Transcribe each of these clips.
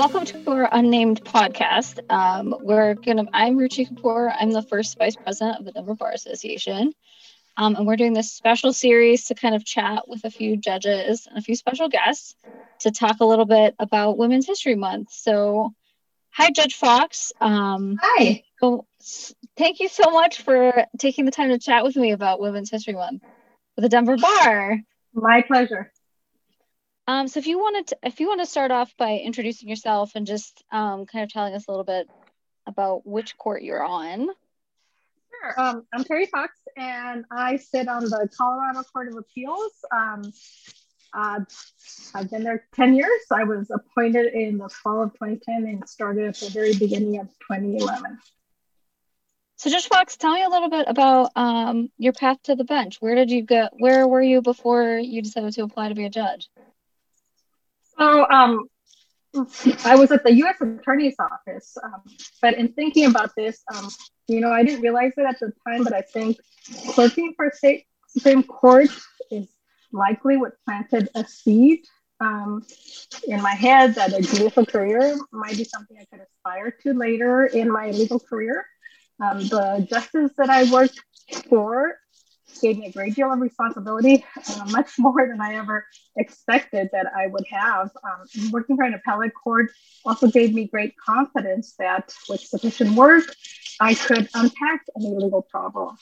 Welcome to our unnamed podcast. Um, we're gonna. I'm Ruchi Kapoor. I'm the first vice president of the Denver Bar Association, um, and we're doing this special series to kind of chat with a few judges and a few special guests to talk a little bit about Women's History Month. So, hi, Judge Fox. Um, hi. So, thank you so much for taking the time to chat with me about Women's History Month with the Denver Bar. My pleasure. Um, so if you wanted to, if you want to start off by introducing yourself and just um, kind of telling us a little bit about which court you're on. Sure. Um, I'm Terry Fox, and I sit on the Colorado Court of Appeals. Um, uh, I've been there 10 years. I was appointed in the fall of 2010 and started at the very beginning of 2011. So, Judge Fox, tell me a little bit about um, your path to the bench. Where did you go? Where were you before you decided to apply to be a judge? So um, I was at the U.S. Attorney's Office, um, but in thinking about this, um, you know, I didn't realize it at the time, but I think clerking for state Supreme Court is likely what planted a seed um, in my head that a judicial career might be something I could aspire to later in my legal career. Um, the justice that I worked for gave me a great deal of responsibility, uh, much more than I ever expected that I would have. Um, working for an appellate court also gave me great confidence that with sufficient work, I could unpack any legal problem.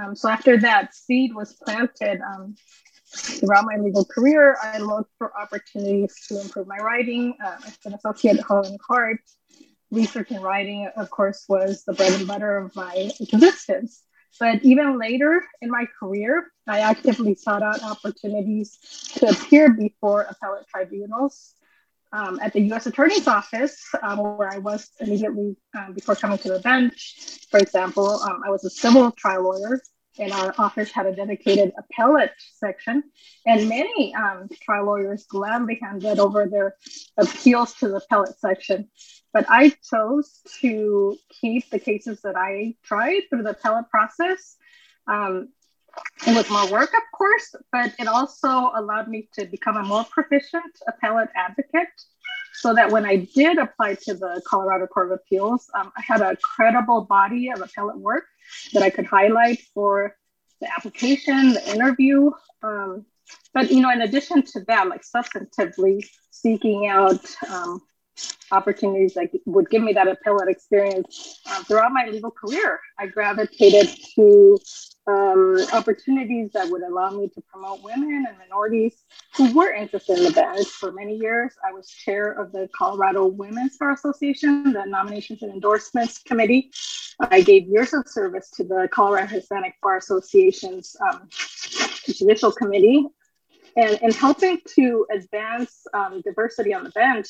Um, so after that seed was planted um, throughout my legal career, I looked for opportunities to improve my writing. Uh, as an associate at Holland Hart, research and writing, of course, was the bread and butter of my existence. But even later in my career, I actively sought out opportunities to appear before appellate tribunals. Um, at the U.S. Attorney's Office, um, where I was immediately um, before coming to the bench, for example, um, I was a civil trial lawyer, and our office had a dedicated appellate section. And many um, trial lawyers gladly handed over their appeals to the appellate section. But I chose to keep the cases that I tried through the appellate process. Um, it was more work, of course, but it also allowed me to become a more proficient appellate advocate so that when I did apply to the Colorado Court of Appeals, um, I had a credible body of appellate work that I could highlight for the application, the interview. Um, but you know, in addition to that, like substantively seeking out um, opportunities that would give me that appellate experience uh, throughout my legal career. I gravitated to um, opportunities that would allow me to promote women and minorities who were interested in the bench. For many years, I was chair of the Colorado Women's Bar Association, the Nominations and Endorsements Committee. I gave years of service to the Colorado Hispanic Bar Association's um, Judicial Committee. And in helping to advance um, diversity on the bench,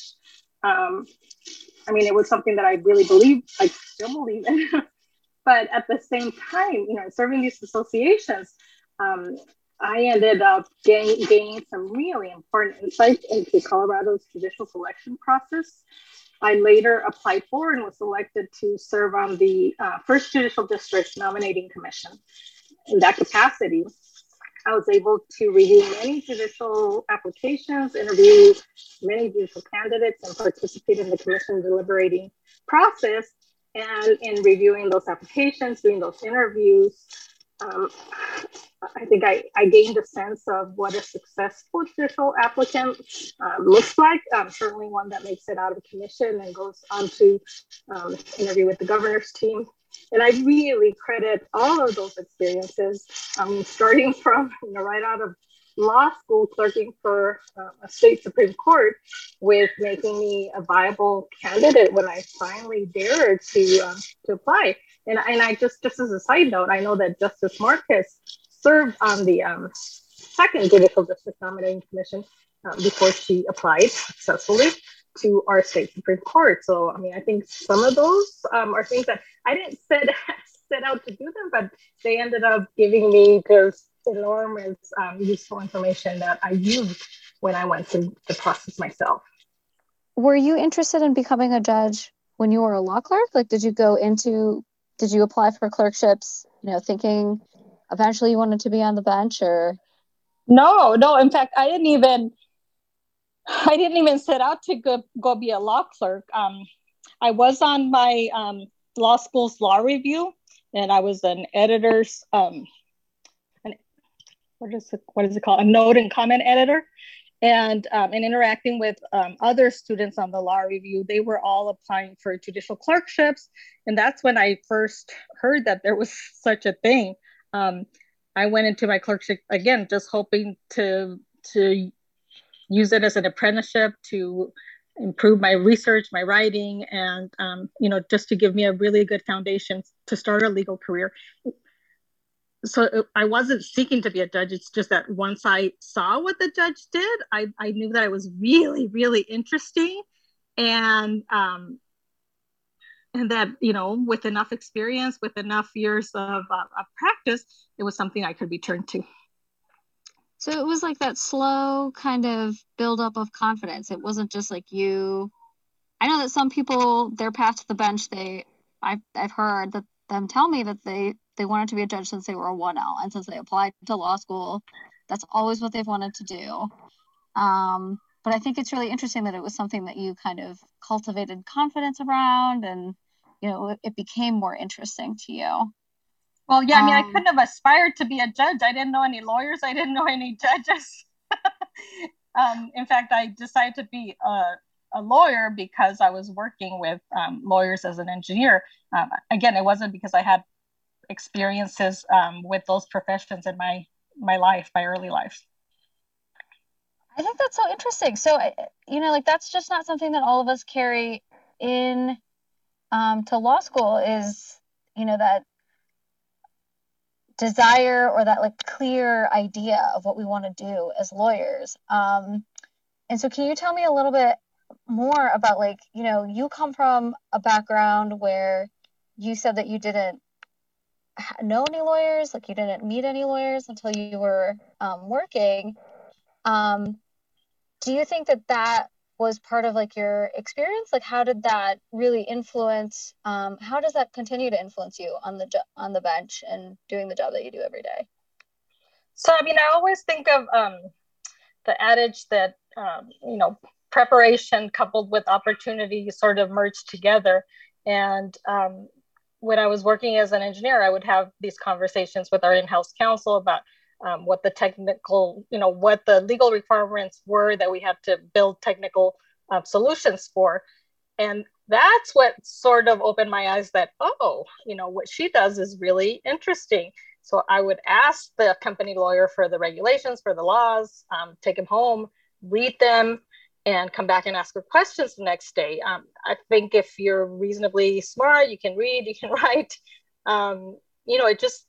um, I mean, it was something that I really believe, I still believe in. but at the same time, you know, serving these associations, um, I ended up gain, gaining some really important insights into Colorado's judicial selection process. I later applied for and was selected to serve on the uh, First Judicial District Nominating Commission. In that capacity, I was able to review many judicial applications, interview many judicial candidates, and participate in the commission deliberating process. And in reviewing those applications, doing those interviews, um, I think I, I gained a sense of what a successful judicial applicant um, looks like. Um, certainly one that makes it out of commission and goes on to um, interview with the governor's team and I really credit all of those experiences, um, starting from you know, right out of law school, clerking for uh, a state Supreme Court, with making me a viable candidate when I finally dared to uh, to apply. And, and I just just as a side note, I know that Justice Márquez served on the um, second Judicial District Nominating Commission uh, before she applied successfully to our state Supreme Court. So, I mean, I think some of those um, are things that I didn't set, set out to do them, but they ended up giving me just enormous um, useful information that I used when I went through the process myself. Were you interested in becoming a judge when you were a law clerk? Like, did you go into, did you apply for clerkships, you know, thinking eventually you wanted to be on the bench or? No, no. In fact, I didn't even I I didn't even set out to go, go be a law clerk. Um, I was on my um, law school's law review, and I was an editor's um, an, what is it what is it called a note and comment editor, and um, and interacting with um, other students on the law review. They were all applying for judicial clerkships, and that's when I first heard that there was such a thing. Um, I went into my clerkship again, just hoping to to use it as an apprenticeship to improve my research, my writing, and um, you know, just to give me a really good foundation to start a legal career. So I wasn't seeking to be a judge. It's just that once I saw what the judge did, I, I knew that it was really, really interesting, and um, and that you know, with enough experience, with enough years of, uh, of practice, it was something I could be turned to. So it was like that slow kind of buildup of confidence. It wasn't just like you. I know that some people, their path to the bench, they, I've, I've heard that them tell me that they they wanted to be a judge since they were a 1L and since they applied to law school, that's always what they've wanted to do. Um, but I think it's really interesting that it was something that you kind of cultivated confidence around and you know it, it became more interesting to you. Well, yeah, I mean, um, I couldn't have aspired to be a judge. I didn't know any lawyers. I didn't know any judges. um, in fact, I decided to be a, a lawyer because I was working with um, lawyers as an engineer. Um, again, it wasn't because I had experiences um, with those professions in my my life, my early life. I think that's so interesting. So, you know, like that's just not something that all of us carry in um, to law school. Is you know that desire or that like clear idea of what we want to do as lawyers. Um, and so, can you tell me a little bit more about like you know you come from a background where you said that you didn't know any lawyers, like you didn't meet any lawyers until you were um, working. Um, do you think that that was part of like your experience? Like how did that really influence um, how does that continue to influence you on the jo- on the bench and doing the job that you do every day? So i mean i always think of um, the adage that um, you know preparation coupled with opportunity sort of merge together. And um, when i was working as an engineer i would have these conversations with our in-house counsel about um, what the technical, you know, what the legal requirements were that we had to build technical um, solutions for. And that's what sort of opened my eyes that, oh, you know, what she does is really interesting. So I would ask the company lawyer for the regulations, for the laws, um, take them home, read them, and come back and ask her questions the next day. Um, I think if you're reasonably smart, you can read, you can write. Um, you know, it just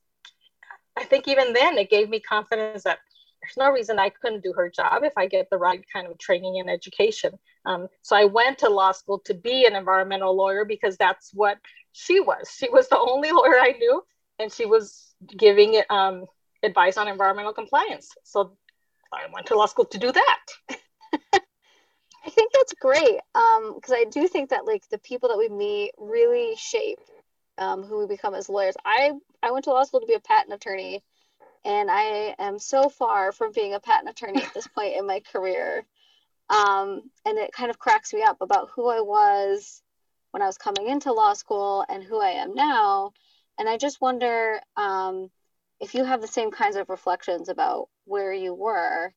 I think even then it gave me confidence that there's no reason I couldn't do her job if I get the right kind of training and education. Um, so I went to law school to be an environmental lawyer because that's what she was. She was the only lawyer I knew, and she was giving um, advice on environmental compliance. So I went to law school to do that. That's great because um, I do think that like the people that we meet really shape um, who we become as lawyers. I I went to law school to be a patent attorney, and I am so far from being a patent attorney at this point in my career. Um, and it kind of cracks me up about who I was when I was coming into law school and who I am now. And I just wonder um, if you have the same kinds of reflections about where you were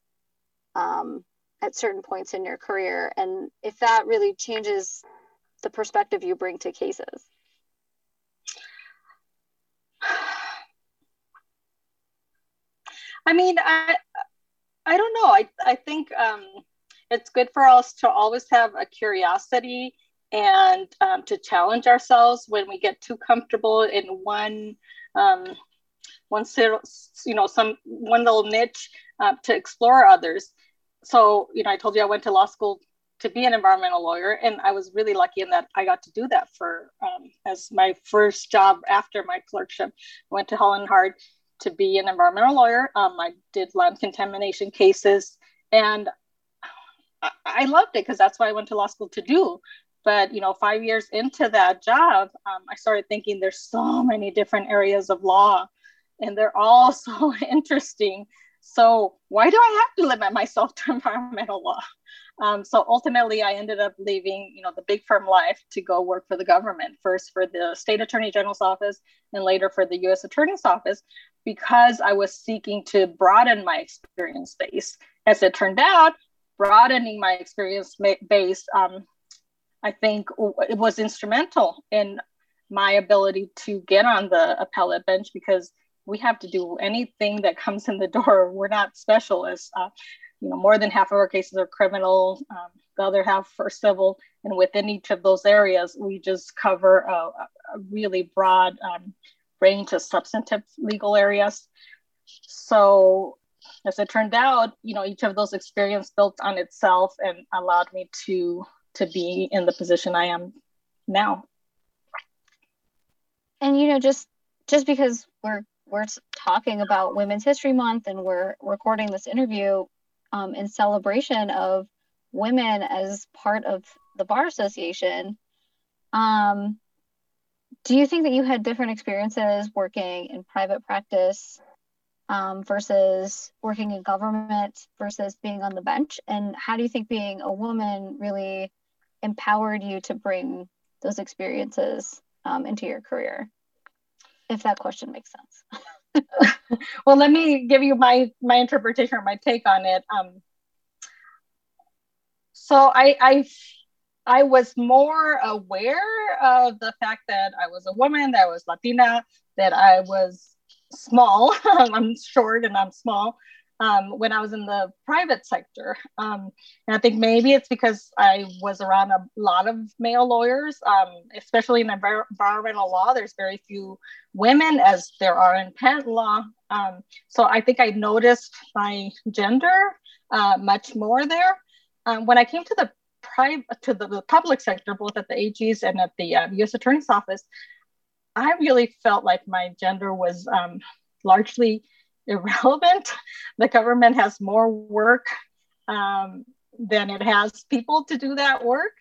um, at certain points in your career, and if that really changes the perspective you bring to cases. I mean, I I don't know. I I think um, it's good for us to always have a curiosity and um, to challenge ourselves when we get too comfortable in one um, one you know some one little niche uh, to explore others. So you know, I told you I went to law school to be an environmental lawyer and i was really lucky in that i got to do that for um, as my first job after my clerkship. I went to Holland Hart to be an environmental lawyer. Um, i did land contamination cases and I, I loved it because that's what i went to law school to do. But you know five years into that job um, i started thinking there's so many different areas of law and they're all so interesting so why do i have to limit myself to environmental law Um, so ultimately, I ended up leaving, you know, the big firm life to go work for the government, first for the state attorney general's office, and later for the U.S. attorney's office, because I was seeking to broaden my experience base. As it turned out, broadening my experience base, um, I think, it was instrumental in my ability to get on the appellate bench because we have to do anything that comes in the door. We're not specialists. Uh, you know, more than half of our cases are criminal, um, the other half are civil, and within each of those areas, we just cover a, a really broad um, range of substantive legal areas. So, as it turned out, you know, each of those experience built on itself and allowed me to to be in the position I am now. And you know, just just because we're we're talking about Women's History Month and we're recording this interview um, in celebration of women as part of the Bar Association. Um, do you think that you had different experiences working in private practice um, versus working in government versus being on the bench? And how do you think being a woman really empowered you to bring those experiences um, into your career? If that question makes sense. well, let me give you my my interpretation or my take on it. Um, so I, I I was more aware of the fact that I was a woman, that I was Latina, that I was small. I'm short and I'm small um, when I was in the private sector. Um, and I think maybe it's because I was around a lot of male lawyers, um, especially in environmental law. There's very few women as there are in patent law. Um, so I think I noticed my gender uh, much more there. Um, when I came to the private to the, the, public sector, both at the AGs and at the um, U.S. Attorney's Office, I really felt like my gender was largely irrelevant. The government has more work um, than it has people to do that work.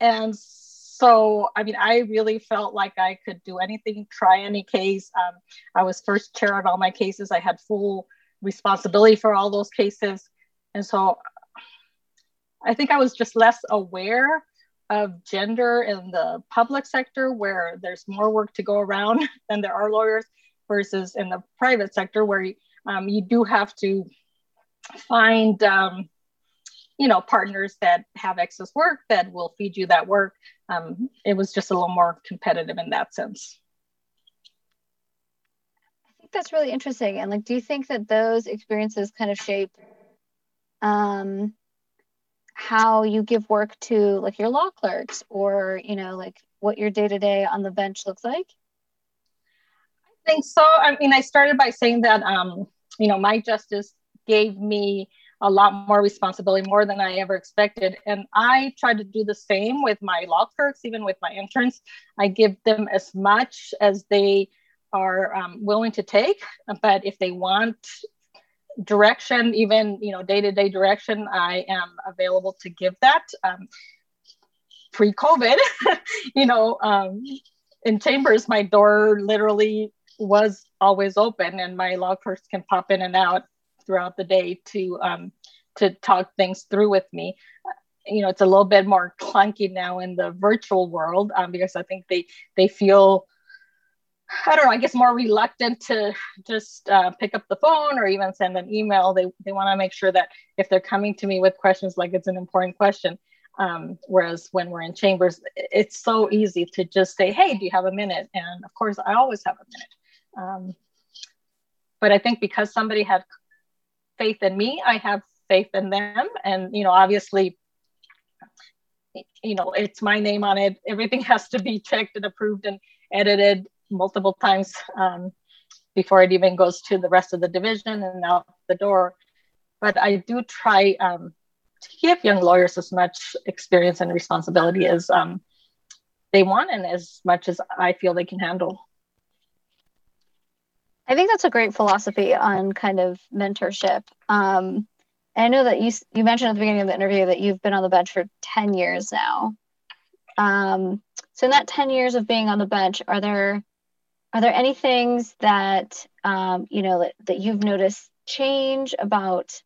And so, I mean, I really felt like I could do anything, try any case. Um, I was first chair of all my cases. I had full responsibility for all those cases. And so I think I was just less aware of gender in the public sector where there's more work to go around than there are lawyers versus in the private sector where um, you do have to find um, you know partners that have excess work that will feed you that work. Um, it was just a little more competitive in that sense. I think that's really interesting. And like do you think that those experiences kind of shape um, how you give work to like your law clerks or you know like what your day-to-day on the bench looks like? I think so. I mean i started by saying that um, you know, my justice gave me a lot more responsibility, more than I ever expected. And I try to do the same with my law clerks, even with my interns. I give them as much as they are um, willing to take. But if they want direction, even you know, day-to-day direction, I am available to give that. Um, pre-COVID, you know, um, in chambers, my door literally was always open, and my law clerks can pop in and out throughout the day to um, to talk things through with me. You know, it's a little bit more clunky now in the virtual world um, because I think they they feel I don't know, I guess more reluctant to just uh, pick up the phone or even send an email. They, they want to make sure that if they're coming to me with questions, like it's an important question. Um, whereas when we're in chambers, it's so easy to just say, Hey, do you have a minute? And of course, I always have a minute. Um, but I think because somebody had faith in me, I have faith in them. And, you know, obviously, you know, it's my name on it. Everything has to be checked and approved and edited multiple times um, before it even goes to the rest of the division and out the door. But I do try um, to give young lawyers as much experience and responsibility as um, they want and as much as I feel they can handle. I think that's a great philosophy on kind of mentorship. Um, I know that you you mentioned at the beginning of the interview that you've been on the bench for ten years now. Um, so in that ten years of being on the bench, are there are there any things that um, you know that, that you've noticed change about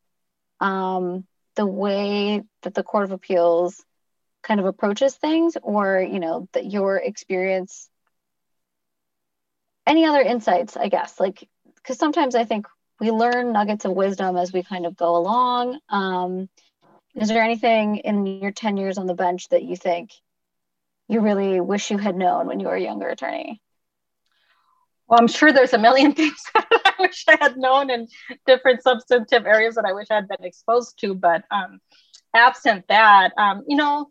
um, the way that the Court of Appeals kind of approaches things or, you know, that your experience any other insights, I guess, like because sometimes I think we learn nuggets of wisdom as we kind of go along. Um, is there anything in your 10 years on the bench that you think you really wish you had known when you were a younger attorney? Well, I'm sure there's a million things that I wish I had known in different substantive areas that I wish I had been exposed to. But um, absent that, um, you know,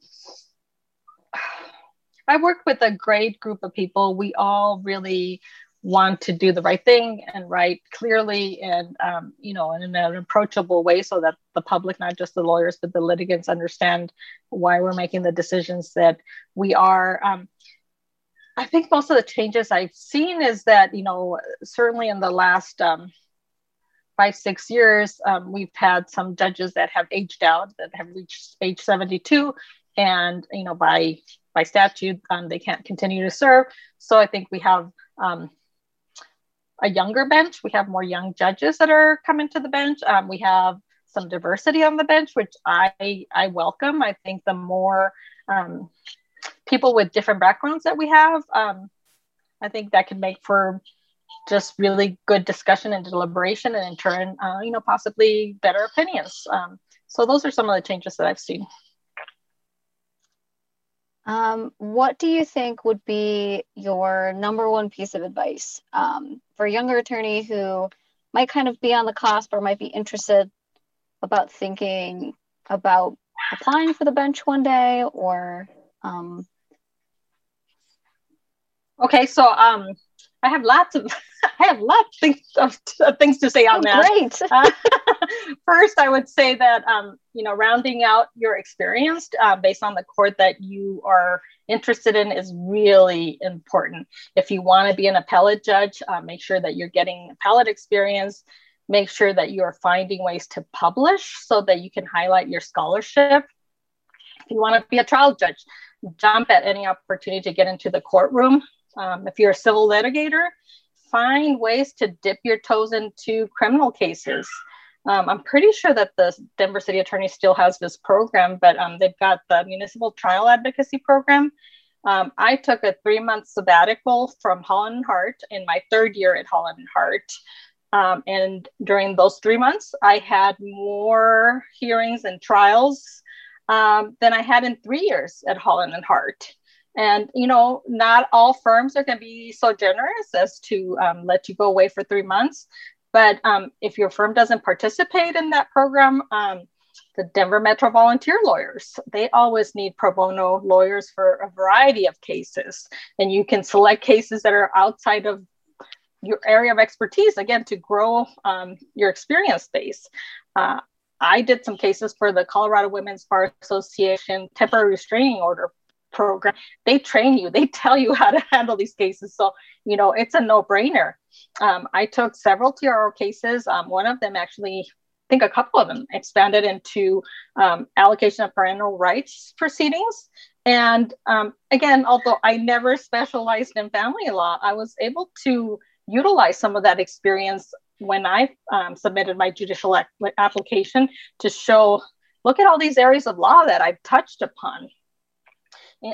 I work with a great group of people. We all really want to do the right thing and write clearly and um, you know in an approachable way so that the public not just the lawyers but the litigants understand why we're making the decisions that we are um, i think most of the changes i've seen is that you know certainly in the last um, five six years um, we've had some judges that have aged out that have reached age 72 and you know by by statute um, they can't continue to serve so i think we have um, a younger bench. We have more young judges that are coming to the bench. Um, we have some diversity on the bench, which I I welcome. I think the more um, people with different backgrounds that we have, um, I think that can make for just really good discussion and deliberation, and in turn, uh, you know, possibly better opinions. Um, so those are some of the changes that I've seen. Um, what do you think would be your number one piece of advice um, for a younger attorney who might kind of be on the cusp or might be interested about thinking about applying for the bench one day or um... okay so um I have lots of I have lots of things, of, things to say on oh, that. Great. Uh, first, I would say that um, you know rounding out your experience uh, based on the court that you are interested in is really important. If you want to be an appellate judge, uh, make sure that you're getting appellate experience. Make sure that you are finding ways to publish so that you can highlight your scholarship. If you want to be a trial judge, jump at any opportunity to get into the courtroom um, if you're a civil litigator, find ways to dip your toes into criminal cases. Um, I'm pretty sure that the Denver City Attorney still has this program, but um, they've got the Municipal Trial Advocacy Program. Um, I took a three month sabbatical from Holland and Hart in my third year at Holland and Hart. Um, and during those three months, I had more hearings and trials um, than I had in three years at Holland and Hart. And you know, not all firms are going to be so generous as to um, let you go away for three months. But um, if your firm doesn't participate in that program, um, the Denver Metro Volunteer Lawyers, they always need pro bono lawyers for a variety of cases. And you can select cases that are outside of your area of expertise, again, to grow um, your experience base. Uh, I did some cases for the Colorado Women's Bar Association temporary restraining order program. They train you. They tell you how to handle these cases. So you know it's a no-brainer. Um, i took several tro cases. Um, one of them actually i think a couple of them expanded into um, allocation of parental rights proceedings. And um, again although i never specialized in family law i was able to utilize some of that experience when i um, submitted my judicial application to show look at all these areas of law that i've touched upon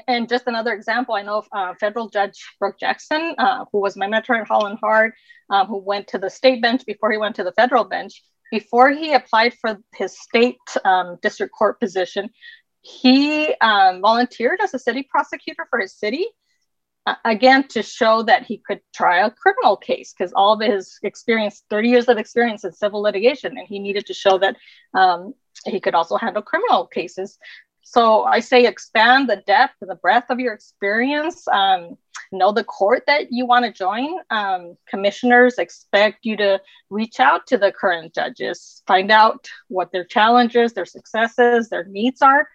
and just another example, I know uh, federal judge Brooke Jackson, uh, who was my mentor at Holland Hart, um, who went to the state bench before he went to the federal bench. Before he applied for his state um, district court position, he um, volunteered as a city prosecutor for his city. Uh, again, to show that he could try a criminal case because all of his experience, 30 years of experience in civil litigation, and he needed to show that um, he could also handle criminal cases. So I say expand the depth and the breadth of your experience. Um, know the court that you want to join. Um, commissioners expect you to reach out to the current judges, find out what their challenges, their successes, their needs are.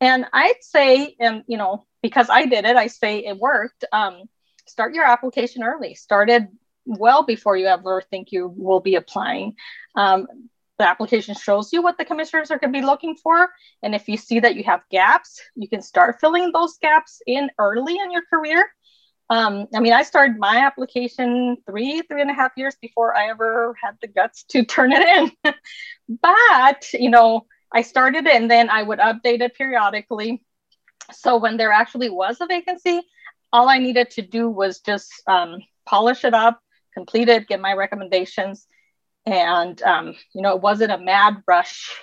And I'd say, and you know, because I did it, I say it worked. Um, start your application early. Started well before you ever think you will be applying. Um, the application shows you what the commissioners are going to be looking for. And if you see that you have gaps, you can start filling those gaps in early in your career. Um, I mean, I started my application three, three and a half years before I ever had the guts to turn it in. but, you know, I started it and then I would update it periodically. So when there actually was a vacancy, all I needed to do was just um, polish it up, complete it, get my recommendations. And, um, you know, it wasn't a mad rush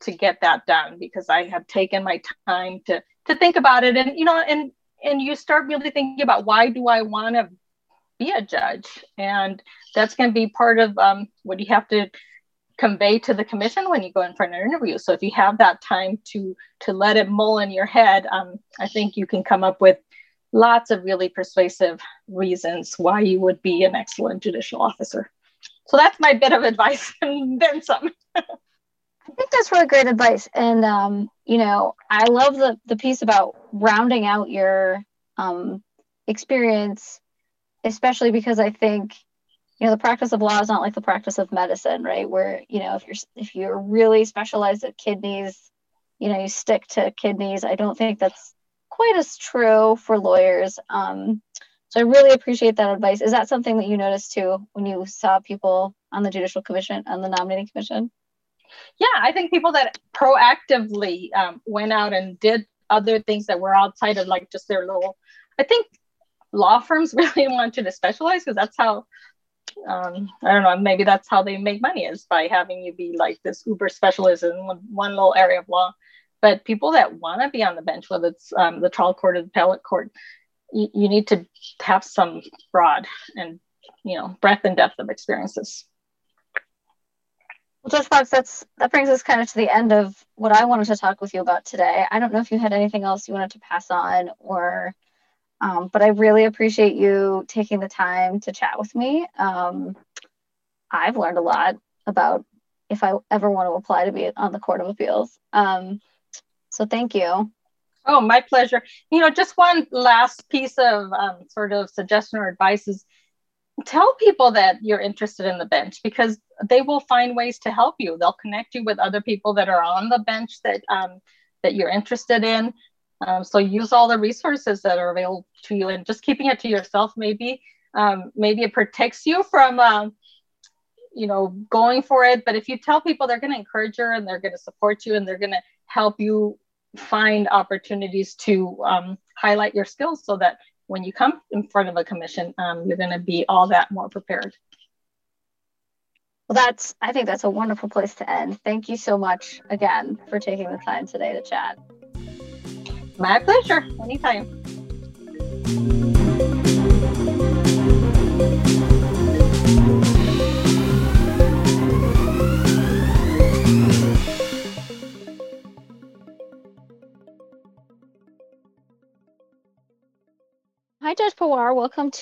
to get that done because I had taken my time to, to think about it. And, you know, and, and you start really thinking about why do I want to be a judge? And that's going to be part of um, what you have to convey to the commission when you go in for an interview. So if you have that time to to let it mull in your head, um, I think you can come up with lots of really persuasive reasons why you would be an excellent judicial officer. So that's my bit of advice and then some. I think that's really great advice. And um, you know, I love the the piece about rounding out your um, experience, especially because I think you know the practice of law is not like the practice of medicine right where you know if you're if you're really specialized at kidneys you know you stick to kidneys i don't think that's quite as true for lawyers um, so i really appreciate that advice is that something that you noticed too when you saw people on the judicial commission on the nominating commission yeah i think people that proactively um, went out and did other things that were outside of like just their little i think law firms really wanted to specialize because that's how um, I don't know, maybe that's how they make money is by having you be like this uber specialist in one, one little area of law. But people that want to be on the bench, whether it's um, the trial court or the appellate court, you, you need to have some broad and you know breadth and depth of experiences. Well, Fox, that's that brings us kind of to the end of what I wanted to talk with you about today. I don't know if you had anything else you wanted to pass on or um, but I really appreciate you taking the time to chat with me. Um, I've learned a lot about if I ever want to apply to be on the Court of Appeals. Um, so thank you. Oh, my pleasure. You know, just one last piece of um, sort of suggestion or advice is tell people that you're interested in the bench because they will find ways to help you. They'll connect you with other people that are on the bench that um, that you're interested in. Um, so use all the resources that are available to you and just keeping it to yourself, maybe, um, maybe it protects you from, um, you know, going for it. But if you tell people they're going to encourage you and they're going to support you and they're going to help you find opportunities to um, highlight your skills so that when you come in front of a commission, um, you're going to be all that more prepared. Well, that's, I think that's a wonderful place to end. Thank you so much again for taking the time today to chat. My pleasure. Anytime. Pawar. Welcome to